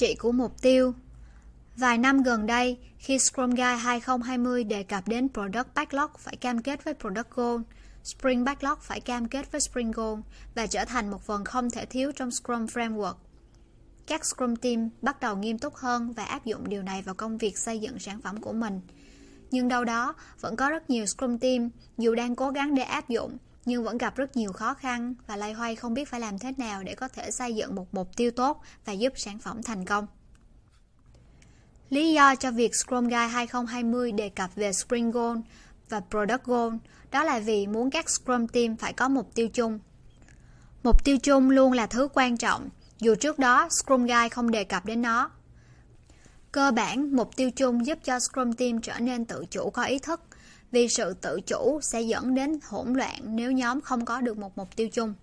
trị của mục tiêu Vài năm gần đây, khi Scrum Guide 2020 đề cập đến Product Backlog phải cam kết với Product Goal, Sprint Backlog phải cam kết với Sprint Goal và trở thành một phần không thể thiếu trong Scrum Framework. Các Scrum Team bắt đầu nghiêm túc hơn và áp dụng điều này vào công việc xây dựng sản phẩm của mình. Nhưng đâu đó, vẫn có rất nhiều Scrum Team dù đang cố gắng để áp dụng, nhưng vẫn gặp rất nhiều khó khăn và loay hoay không biết phải làm thế nào để có thể xây dựng một mục tiêu tốt và giúp sản phẩm thành công. Lý do cho việc Scrum Guide 2020 đề cập về Spring Goal và Product Goal đó là vì muốn các Scrum Team phải có mục tiêu chung. Mục tiêu chung luôn là thứ quan trọng, dù trước đó Scrum Guide không đề cập đến nó. Cơ bản, mục tiêu chung giúp cho Scrum Team trở nên tự chủ có ý thức, vì sự tự chủ sẽ dẫn đến hỗn loạn nếu nhóm không có được một mục tiêu chung.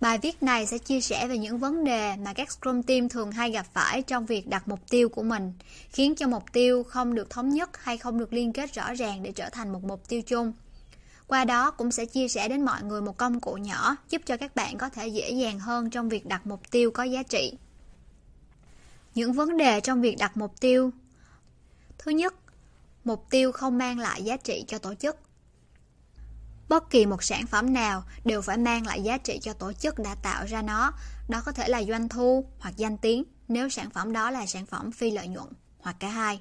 Bài viết này sẽ chia sẻ về những vấn đề mà các Scrum Team thường hay gặp phải trong việc đặt mục tiêu của mình, khiến cho mục tiêu không được thống nhất hay không được liên kết rõ ràng để trở thành một mục tiêu chung. Qua đó cũng sẽ chia sẻ đến mọi người một công cụ nhỏ giúp cho các bạn có thể dễ dàng hơn trong việc đặt mục tiêu có giá trị. Những vấn đề trong việc đặt mục tiêu Thứ nhất, mục tiêu không mang lại giá trị cho tổ chức. Bất kỳ một sản phẩm nào đều phải mang lại giá trị cho tổ chức đã tạo ra nó. Đó có thể là doanh thu hoặc danh tiếng, nếu sản phẩm đó là sản phẩm phi lợi nhuận hoặc cả hai.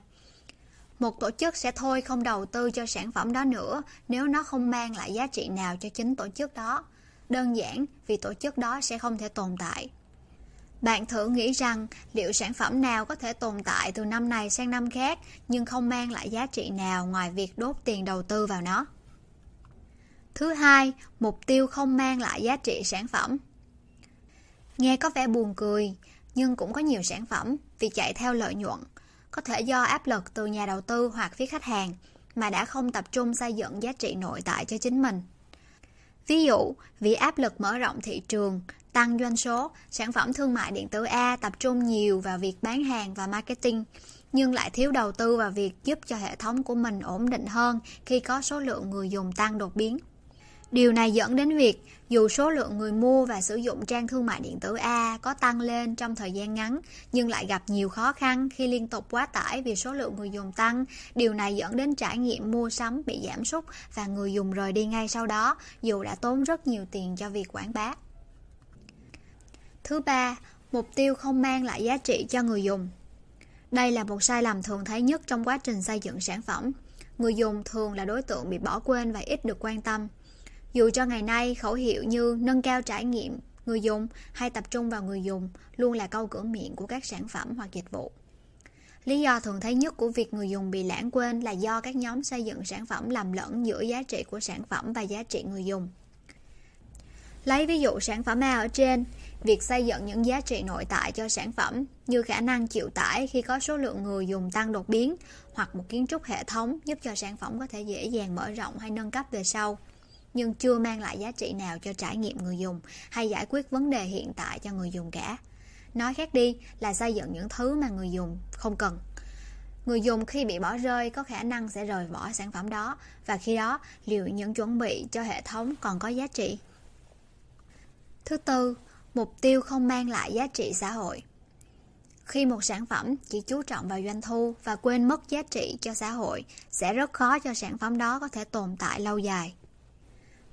Một tổ chức sẽ thôi không đầu tư cho sản phẩm đó nữa nếu nó không mang lại giá trị nào cho chính tổ chức đó. Đơn giản vì tổ chức đó sẽ không thể tồn tại. Bạn thử nghĩ rằng liệu sản phẩm nào có thể tồn tại từ năm này sang năm khác nhưng không mang lại giá trị nào ngoài việc đốt tiền đầu tư vào nó. Thứ hai, mục tiêu không mang lại giá trị sản phẩm. Nghe có vẻ buồn cười, nhưng cũng có nhiều sản phẩm vì chạy theo lợi nhuận, có thể do áp lực từ nhà đầu tư hoặc phía khách hàng mà đã không tập trung xây dựng giá trị nội tại cho chính mình. Ví dụ, vì áp lực mở rộng thị trường, tăng doanh số, sản phẩm thương mại điện tử A tập trung nhiều vào việc bán hàng và marketing, nhưng lại thiếu đầu tư vào việc giúp cho hệ thống của mình ổn định hơn khi có số lượng người dùng tăng đột biến. Điều này dẫn đến việc dù số lượng người mua và sử dụng trang thương mại điện tử A có tăng lên trong thời gian ngắn, nhưng lại gặp nhiều khó khăn khi liên tục quá tải vì số lượng người dùng tăng. Điều này dẫn đến trải nghiệm mua sắm bị giảm sút và người dùng rời đi ngay sau đó, dù đã tốn rất nhiều tiền cho việc quảng bá. Thứ ba, mục tiêu không mang lại giá trị cho người dùng. Đây là một sai lầm thường thấy nhất trong quá trình xây dựng sản phẩm. Người dùng thường là đối tượng bị bỏ quên và ít được quan tâm. Dù cho ngày nay khẩu hiệu như nâng cao trải nghiệm người dùng hay tập trung vào người dùng luôn là câu cửa miệng của các sản phẩm hoặc dịch vụ. Lý do thường thấy nhất của việc người dùng bị lãng quên là do các nhóm xây dựng sản phẩm làm lẫn giữa giá trị của sản phẩm và giá trị người dùng. Lấy ví dụ sản phẩm A ở trên, việc xây dựng những giá trị nội tại cho sản phẩm như khả năng chịu tải khi có số lượng người dùng tăng đột biến hoặc một kiến trúc hệ thống giúp cho sản phẩm có thể dễ dàng mở rộng hay nâng cấp về sau nhưng chưa mang lại giá trị nào cho trải nghiệm người dùng hay giải quyết vấn đề hiện tại cho người dùng cả. Nói khác đi là xây dựng những thứ mà người dùng không cần. Người dùng khi bị bỏ rơi có khả năng sẽ rời bỏ sản phẩm đó và khi đó liệu những chuẩn bị cho hệ thống còn có giá trị? Thứ tư, mục tiêu không mang lại giá trị xã hội. Khi một sản phẩm chỉ chú trọng vào doanh thu và quên mất giá trị cho xã hội, sẽ rất khó cho sản phẩm đó có thể tồn tại lâu dài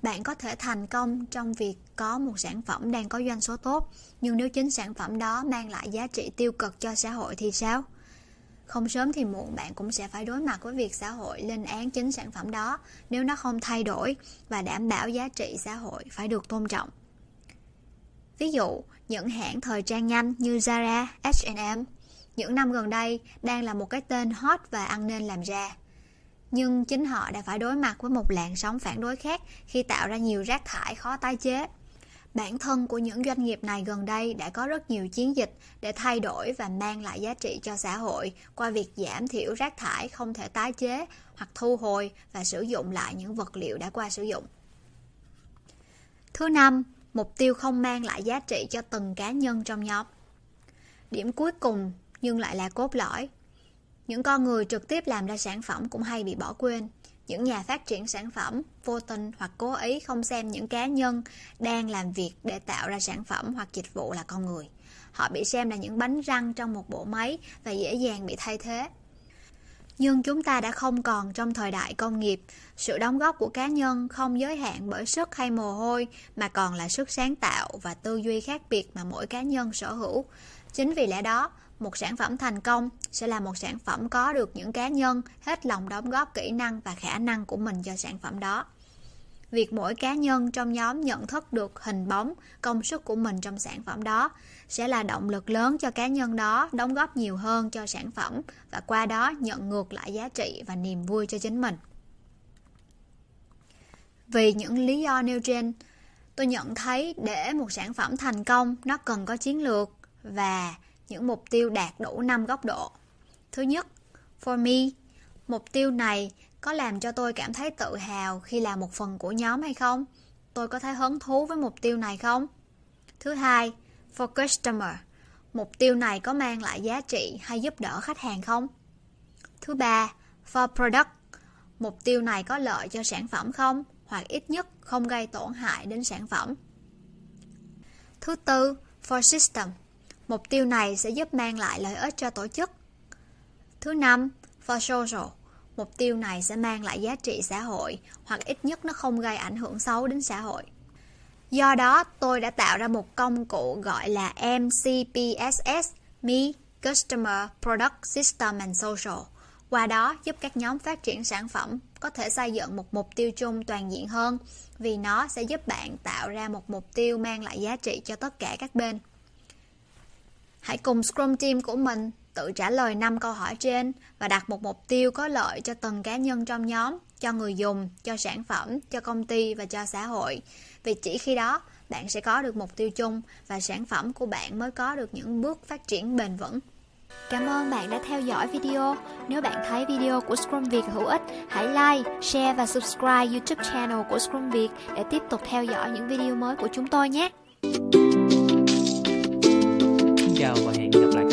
bạn có thể thành công trong việc có một sản phẩm đang có doanh số tốt nhưng nếu chính sản phẩm đó mang lại giá trị tiêu cực cho xã hội thì sao? Không sớm thì muộn bạn cũng sẽ phải đối mặt với việc xã hội lên án chính sản phẩm đó nếu nó không thay đổi và đảm bảo giá trị xã hội phải được tôn trọng. Ví dụ những hãng thời trang nhanh như Zara, H&M những năm gần đây đang là một cái tên hot và ăn nên làm ra nhưng chính họ đã phải đối mặt với một làn sóng phản đối khác khi tạo ra nhiều rác thải khó tái chế. Bản thân của những doanh nghiệp này gần đây đã có rất nhiều chiến dịch để thay đổi và mang lại giá trị cho xã hội qua việc giảm thiểu rác thải không thể tái chế hoặc thu hồi và sử dụng lại những vật liệu đã qua sử dụng. Thứ năm, mục tiêu không mang lại giá trị cho từng cá nhân trong nhóm. Điểm cuối cùng nhưng lại là cốt lõi những con người trực tiếp làm ra sản phẩm cũng hay bị bỏ quên những nhà phát triển sản phẩm vô tình hoặc cố ý không xem những cá nhân đang làm việc để tạo ra sản phẩm hoặc dịch vụ là con người. Họ bị xem là những bánh răng trong một bộ máy và dễ dàng bị thay thế. Nhưng chúng ta đã không còn trong thời đại công nghiệp, sự đóng góp của cá nhân không giới hạn bởi sức hay mồ hôi mà còn là sức sáng tạo và tư duy khác biệt mà mỗi cá nhân sở hữu. Chính vì lẽ đó, một sản phẩm thành công sẽ là một sản phẩm có được những cá nhân hết lòng đóng góp kỹ năng và khả năng của mình cho sản phẩm đó. Việc mỗi cá nhân trong nhóm nhận thức được hình bóng, công sức của mình trong sản phẩm đó sẽ là động lực lớn cho cá nhân đó đóng góp nhiều hơn cho sản phẩm và qua đó nhận ngược lại giá trị và niềm vui cho chính mình. Vì những lý do nêu trên, tôi nhận thấy để một sản phẩm thành công, nó cần có chiến lược và những mục tiêu đạt đủ 5 góc độ. Thứ nhất, for me, mục tiêu này có làm cho tôi cảm thấy tự hào khi là một phần của nhóm hay không? Tôi có thấy hứng thú với mục tiêu này không? Thứ hai, for customer, mục tiêu này có mang lại giá trị hay giúp đỡ khách hàng không? Thứ ba, for product, mục tiêu này có lợi cho sản phẩm không? Hoặc ít nhất không gây tổn hại đến sản phẩm. Thứ tư, for system, Mục tiêu này sẽ giúp mang lại lợi ích cho tổ chức. Thứ năm, for social. Mục tiêu này sẽ mang lại giá trị xã hội hoặc ít nhất nó không gây ảnh hưởng xấu đến xã hội. Do đó, tôi đã tạo ra một công cụ gọi là MCPSS, Me, Customer, Product, System and Social. Qua đó giúp các nhóm phát triển sản phẩm có thể xây dựng một mục tiêu chung toàn diện hơn vì nó sẽ giúp bạn tạo ra một mục tiêu mang lại giá trị cho tất cả các bên. Hãy cùng Scrum Team của mình tự trả lời 5 câu hỏi trên và đặt một mục tiêu có lợi cho từng cá nhân trong nhóm, cho người dùng, cho sản phẩm, cho công ty và cho xã hội. Vì chỉ khi đó bạn sẽ có được mục tiêu chung và sản phẩm của bạn mới có được những bước phát triển bền vững. Cảm ơn bạn đã theo dõi video. Nếu bạn thấy video của Scrum Việt hữu ích, hãy like, share và subscribe YouTube channel của Scrum Việt để tiếp tục theo dõi những video mới của chúng tôi nhé chào và hẹn gặp lại